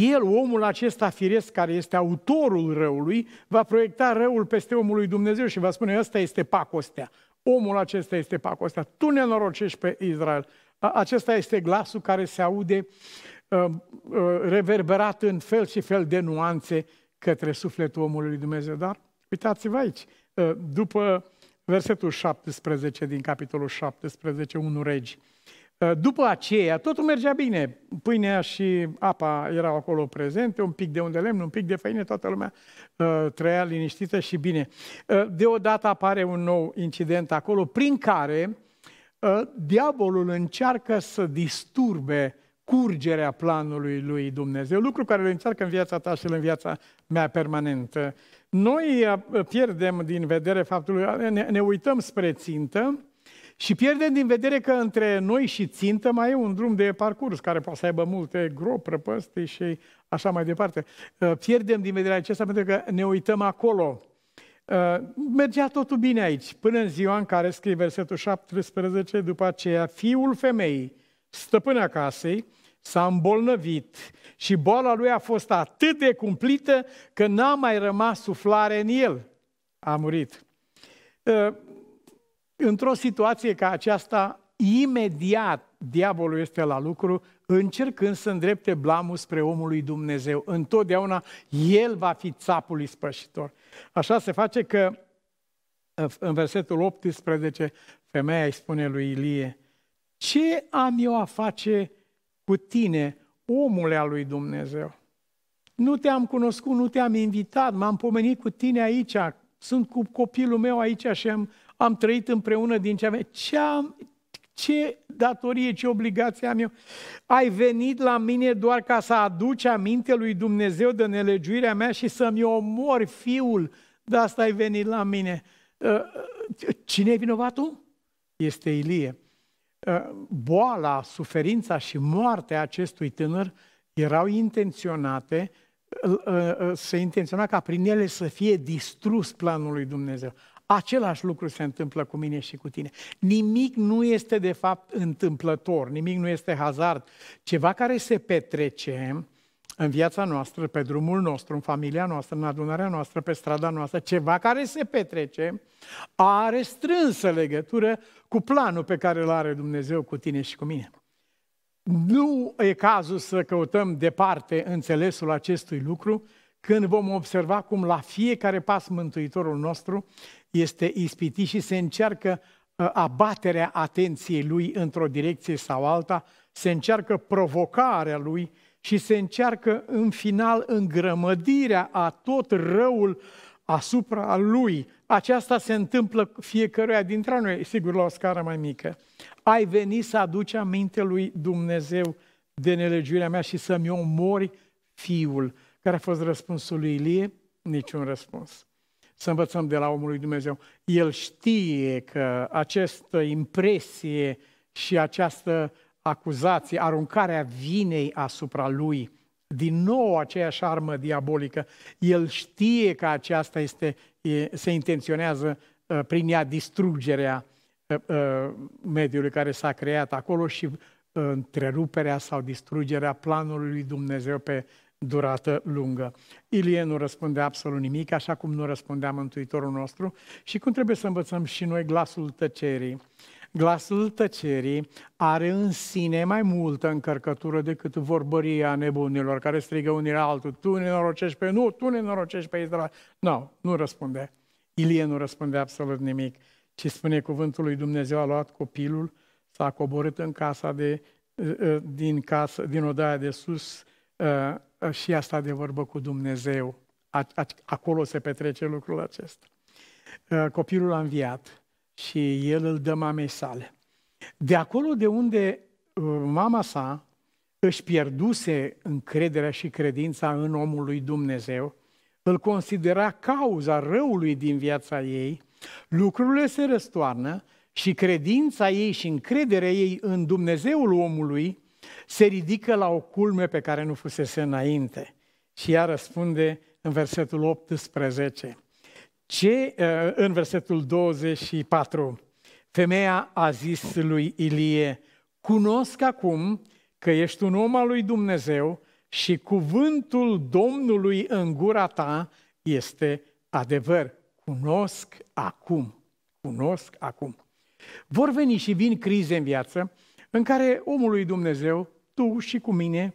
el, omul acesta firesc care este autorul răului, va proiecta răul peste omul lui Dumnezeu și va spune, ăsta este pacostea. Omul acesta este pacostea. Tu nenorocești pe Israel. Acesta este glasul care se aude uh, uh, reverberat în fel și fel de nuanțe către sufletul omului lui Dumnezeu. Dar uitați-vă aici, uh, după versetul 17 din capitolul 17, 1 regi. După aceea, totul mergea bine. Pâinea și apa erau acolo prezente, un pic de unde lemn, un pic de făină, toată lumea uh, trăia liniștită și bine. Uh, deodată apare un nou incident acolo, prin care Ă, diavolul încearcă să disturbe curgerea planului lui Dumnezeu, lucru care îl încearcă în viața ta și în viața mea permanentă. Noi ă, pierdem din vedere faptul, ne, ne uităm spre țintă și pierdem din vedere că între noi și țintă mai e un drum de parcurs care poate să aibă multe gropi, prăpăsti și așa mai departe. Ă, pierdem din vedere acesta pentru că ne uităm acolo Uh, mergea totul bine aici, până în ziua în care, scrie versetul 17, după aceea, fiul femeii, stăpâna casei, s-a îmbolnăvit și boala lui a fost atât de cumplită că n-a mai rămas suflare în el. A murit. Uh, într-o situație ca aceasta, imediat diavolul este la lucru, încercând să îndrepte blamul spre omul lui Dumnezeu. Întotdeauna el va fi țapul ispășitor. Așa se face că în versetul 18, femeia îi spune lui Ilie, ce am eu a face cu tine, omule al lui Dumnezeu? Nu te-am cunoscut, nu te-am invitat, m-am pomenit cu tine aici, sunt cu copilul meu aici și am, am trăit împreună din ce am... Ce, am, ce datorie, ce obligație am eu? Ai venit la mine doar ca să aduci aminte lui Dumnezeu de nelegiuirea mea și să-mi omori fiul. De asta ai venit la mine. Uh, cine e vinovatul? Este Ilie. Uh, boala, suferința și moartea acestui tânăr erau intenționate se intenționa ca prin ele să fie distrus planul lui Dumnezeu. Același lucru se întâmplă cu mine și cu tine. Nimic nu este de fapt întâmplător, nimic nu este hazard. Ceva care se petrece în viața noastră, pe drumul nostru, în familia noastră, în adunarea noastră, pe strada noastră, ceva care se petrece, are strânsă legătură cu planul pe care îl are Dumnezeu cu tine și cu mine. Nu e cazul să căutăm departe înțelesul acestui lucru, când vom observa cum la fiecare pas Mântuitorul nostru este ispitit și se încearcă uh, abaterea atenției lui într-o direcție sau alta, se încearcă provocarea lui și se încearcă în final îngrămădirea a tot răul asupra lui. Aceasta se întâmplă fiecăruia dintre noi, sigur la o scară mai mică. Ai venit să aduci aminte lui Dumnezeu de nelegiuirea mea și să-mi omori fiul. Care a fost răspunsul lui Ilie? Niciun răspuns. Să învățăm de la omul lui Dumnezeu. El știe că această impresie și această acuzație, aruncarea vinei asupra lui, din nou aceeași armă diabolică, el știe că aceasta este, se intenționează uh, prin ea distrugerea uh, uh, mediului care s-a creat acolo și întreruperea sau distrugerea planului lui Dumnezeu pe durată lungă. Ilie nu răspunde absolut nimic, așa cum nu răspundea Mântuitorul nostru și cum trebuie să învățăm și noi glasul tăcerii. Glasul tăcerii are în sine mai multă încărcătură decât vorbăria nebunilor care strigă unii la altul, tu ne norocești pe nu, tu ne norocești pe Israel. Nu, no, nu răspunde. Ilie nu răspunde absolut nimic, ci spune cuvântul lui Dumnezeu a luat copilul, s-a coborât în casa de, ă, din, casă, din odaia de sus ă, și a stat de vorbă cu Dumnezeu. Acolo se petrece lucrul acesta. Ă, copilul a înviat și el îl dă mamei sale. De acolo de unde uh, mama sa își pierduse încrederea și credința în omul lui Dumnezeu, îl considera cauza răului din viața ei, lucrurile se răstoarnă și credința ei și încrederea ei în Dumnezeul omului se ridică la o culme pe care nu fusese înainte. Și ea răspunde în versetul 18. Ce, uh, în versetul 24, femeia a zis lui Ilie, cunosc acum că ești un om al lui Dumnezeu și cuvântul Domnului în gura ta este adevăr. Cunosc acum, cunosc acum. Vor veni și vin crize în viață în care omul lui Dumnezeu, tu și cu mine,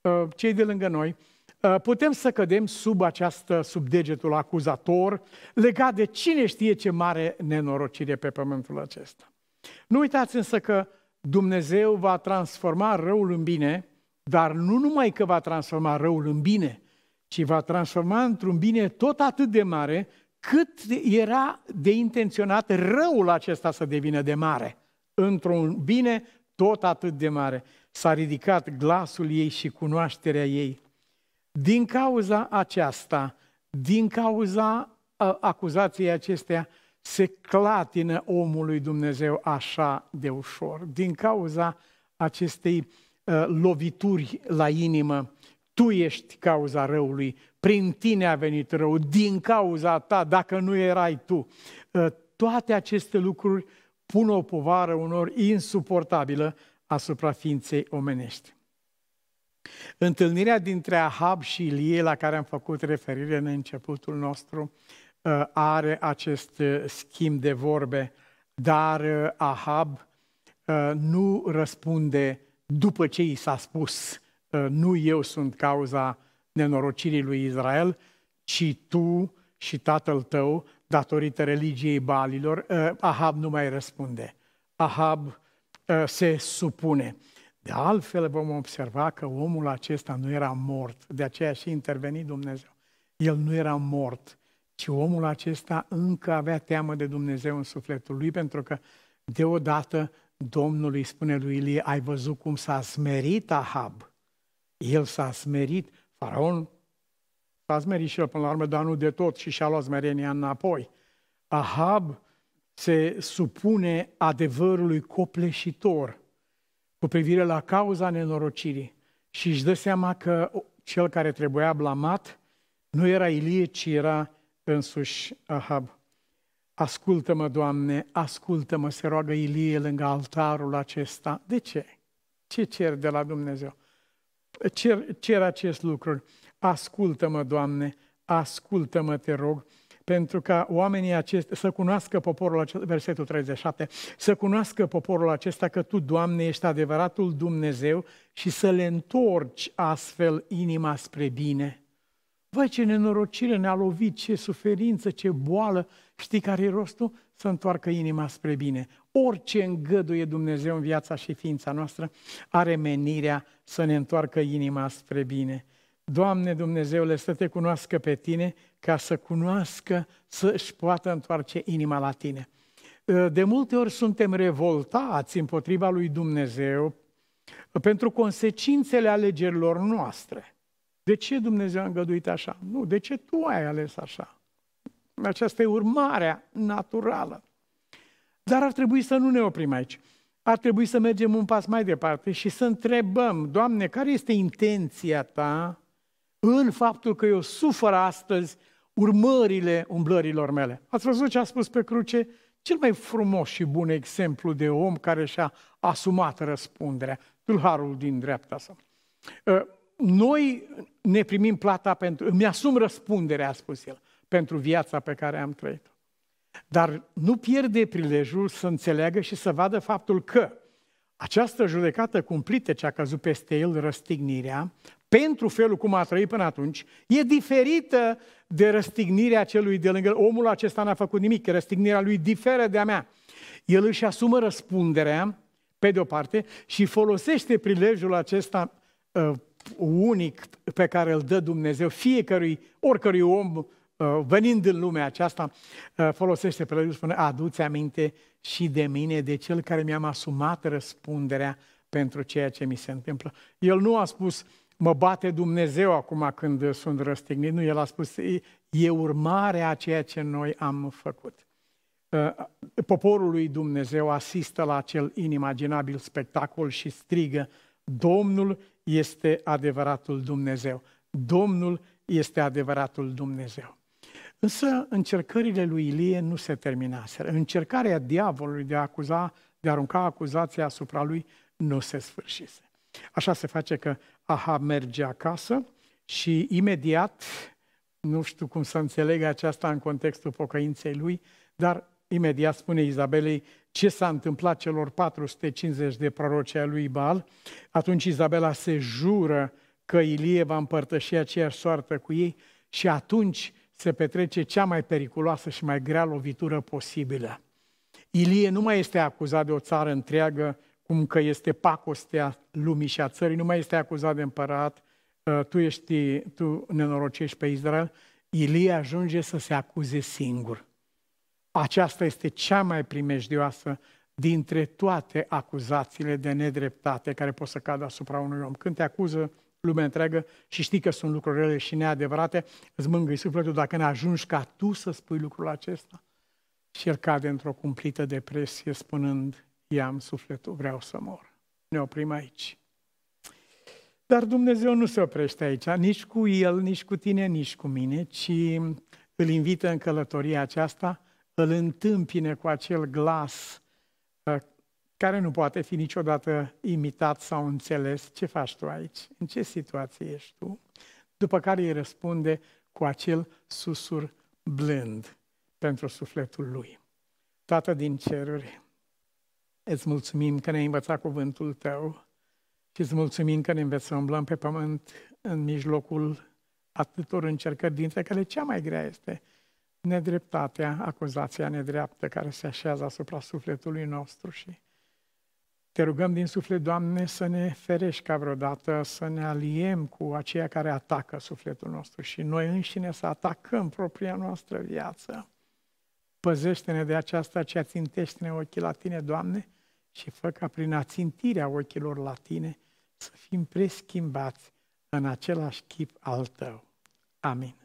uh, cei de lângă noi, Uh, putem să cădem sub această, sub degetul acuzator, legat de cine știe ce mare nenorocire pe pământul acesta. Nu uitați însă că Dumnezeu va transforma răul în bine, dar nu numai că va transforma răul în bine, ci va transforma într-un bine tot atât de mare cât era de intenționat răul acesta să devină de mare. Într-un bine tot atât de mare. S-a ridicat glasul ei și cunoașterea ei. Din cauza aceasta, din cauza acuzației acestea, se clatină omului Dumnezeu așa de ușor. Din cauza acestei uh, lovituri la inimă, tu ești cauza răului, prin tine a venit rău, din cauza ta, dacă nu erai tu. Uh, toate aceste lucruri pun o povară unor insuportabilă asupra ființei omenești. Întâlnirea dintre Ahab și Ilie, la care am făcut referire în începutul nostru, uh, are acest uh, schimb de vorbe, dar uh, Ahab uh, nu răspunde după ce i s-a spus, uh, nu eu sunt cauza nenorocirii lui Israel, ci tu și tatăl tău, datorită religiei balilor, Ahab nu mai răspunde. Ahab se supune. De altfel vom observa că omul acesta nu era mort, de aceea și intervenit Dumnezeu. El nu era mort, ci omul acesta încă avea teamă de Dumnezeu în sufletul lui, pentru că deodată Domnul îi spune lui Ilie, ai văzut cum s-a smerit Ahab? El s-a smerit, faraon s-a smerit și el până la urmă, dar nu de tot și și-a luat smerenia înapoi. Ahab se supune adevărului copleșitor cu privire la cauza nenorocirii și își dă seama că cel care trebuia blamat nu era Ilie, ci era însuși Ahab. Ascultă-mă, Doamne, ascultă-mă, se roagă Ilie lângă altarul acesta. De ce? Ce cer de la Dumnezeu? Cer, cer acest lucru. Ascultă-mă, Doamne, ascultă-mă, te rog, pentru ca oamenii acestea să cunoască poporul acesta, versetul 37, să cunoască poporul acesta că Tu, Doamne, ești adevăratul Dumnezeu și să le întorci astfel inima spre bine. Vai, ce nenorocire ne-a lovit, ce suferință, ce boală. Știi care e rostul? Să întoarcă inima spre bine. Orice îngăduie Dumnezeu în viața și ființa noastră are menirea să ne întoarcă inima spre bine. Doamne Dumnezeule, să te cunoască pe tine ca să cunoască, să își poată întoarce inima la tine. De multe ori suntem revoltați împotriva lui Dumnezeu pentru consecințele alegerilor noastre. De ce Dumnezeu a îngăduit așa? Nu, de ce tu ai ales așa? Aceasta e urmarea naturală. Dar ar trebui să nu ne oprim aici. Ar trebui să mergem un pas mai departe și să întrebăm, Doamne, care este intenția Ta în faptul că eu sufăr astăzi urmările umblărilor mele? Ați văzut ce a spus pe cruce? Cel mai frumos și bun exemplu de om care și-a asumat răspunderea, tâlharul din dreapta sa. Ă, noi ne primim plata pentru, îmi asum răspunderea, a spus el, pentru viața pe care am trăit-o. Dar nu pierde prilejul să înțeleagă și să vadă faptul că această judecată cumplită ce a căzut peste el, răstignirea, pentru felul cum a trăit până atunci, e diferită de răstignirea celui de lângă Omul acesta n-a făcut nimic, răstignirea lui diferă de a mea. El își asumă răspunderea, pe de o parte, și folosește prilejul acesta uh, unic pe care îl dă Dumnezeu fiecărui, oricărui om uh, venind în lumea aceasta, uh, folosește pe el spune, aduți aminte și de mine, de cel care mi-am asumat răspunderea pentru ceea ce mi se întâmplă. El nu a spus, mă bate Dumnezeu acum când sunt răstignit, nu, el a spus, e urmarea a ceea ce noi am făcut. Uh, poporul lui Dumnezeu asistă la acel inimaginabil spectacol și strigă, Domnul este adevăratul Dumnezeu. Domnul este adevăratul Dumnezeu. Însă încercările lui Ilie nu se terminaseră. Încercarea diavolului de a acuza, de a arunca acuzația asupra lui nu se sfârșise. Așa se face că Ahab merge acasă și imediat, nu știu cum să înțeleg aceasta în contextul pocăinței lui, dar imediat spune Izabelei ce s-a întâmplat celor 450 de proroci ai lui Baal. Atunci Izabela se jură că Ilie va împărtăși aceeași soartă cu ei și atunci se petrece cea mai periculoasă și mai grea lovitură posibilă. Ilie nu mai este acuzat de o țară întreagă, cum că este pacostea lumii și a țării, nu mai este acuzat de împărat, ă, tu, ești, tu nenorocești pe Israel. Ilie ajunge să se acuze singur. Aceasta este cea mai primejdioasă dintre toate acuzațiile de nedreptate care pot să cadă asupra unui om. Când te acuză lumea întreagă și știi că sunt lucruri rele și neadevărate, îți mângâi sufletul dacă ne ajungi ca tu să spui lucrul acesta. Și el cade într-o cumplită depresie spunând, i-am sufletul, vreau să mor. Ne oprim aici. Dar Dumnezeu nu se oprește aici, nici cu el, nici cu tine, nici cu mine, ci îl invită în călătoria aceasta îl întâmpine cu acel glas uh, care nu poate fi niciodată imitat sau înțeles. Ce faci tu aici? În ce situație ești tu? După care îi răspunde cu acel susur blând pentru sufletul lui. Tată din ceruri, îți mulțumim că ne-ai învățat cuvântul Tău și îți mulțumim că ne înveți să umblăm pe pământ în mijlocul atâtor încercări, dintre care cea mai grea este nedreptatea, acuzația nedreaptă care se așează asupra sufletului nostru și te rugăm din suflet, Doamne, să ne ferești ca vreodată, să ne aliem cu aceia care atacă sufletul nostru și noi înșine să atacăm propria noastră viață. Păzește-ne de aceasta ce țintește-ne ochii la Tine, Doamne, și fă ca prin ațintirea ochilor la Tine să fim preschimbați în același chip al Tău. Amin.